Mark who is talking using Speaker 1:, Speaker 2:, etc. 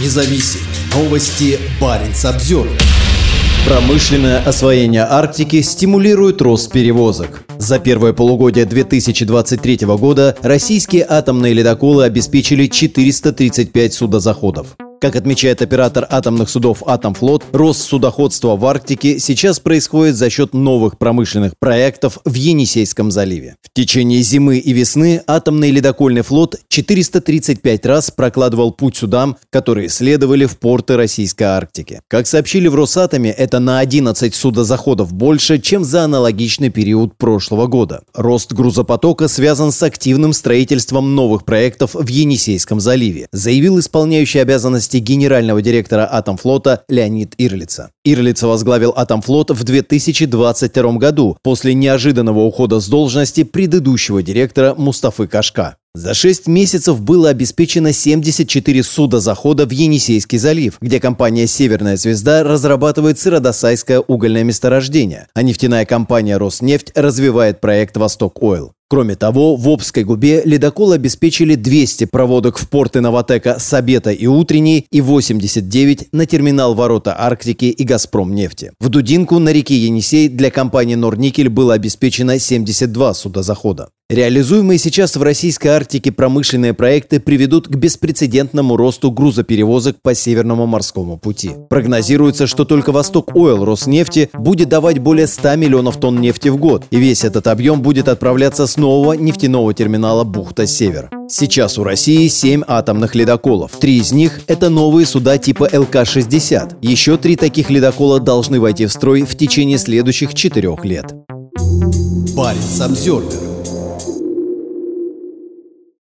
Speaker 1: независим. Новости Баренц обзор.
Speaker 2: Промышленное освоение Арктики стимулирует рост перевозок. За первое полугодие 2023 года российские атомные ледоколы обеспечили 435 судозаходов. Как отмечает оператор атомных судов «Атомфлот», рост судоходства в Арктике сейчас происходит за счет новых промышленных проектов в Енисейском заливе. В течение зимы и весны атомный ледокольный флот 435 раз прокладывал путь судам, которые следовали в порты Российской Арктики. Как сообщили в Росатоме, это на 11 судозаходов больше, чем за аналогичный период прошлого года. Рост грузопотока связан с активным строительством новых проектов в Енисейском заливе, заявил исполняющий обязанности должности генерального директора Атомфлота Леонид Ирлица. Ирлица возглавил Атомфлот в 2022 году после неожиданного ухода с должности предыдущего директора Мустафы Кашка. За 6 месяцев было обеспечено 74 суда захода в Енисейский залив, где компания «Северная звезда» разрабатывает сыродосайское угольное месторождение, а нефтяная компания «Роснефть» развивает проект «Восток Ойл». Кроме того, в Обской губе ледокол обеспечили 200 проводок в порты Новотека Сабета и Утренний и 89 на терминал Ворота Арктики и Газпром нефти. В Дудинку на реке Енисей для компании Норникель было обеспечено 72 судозахода. Реализуемые сейчас в российской Арктике промышленные проекты приведут к беспрецедентному росту грузоперевозок по Северному морскому пути. Прогнозируется, что только Восток Ойл Роснефти будет давать более 100 миллионов тонн нефти в год, и весь этот объем будет отправляться с нового нефтяного терминала «Бухта-Север». Сейчас у России 7 атомных ледоколов. Три из них – это новые суда типа ЛК-60. Еще три таких ледокола должны войти в строй в течение следующих четырех лет.
Speaker 1: Баренц Обзервер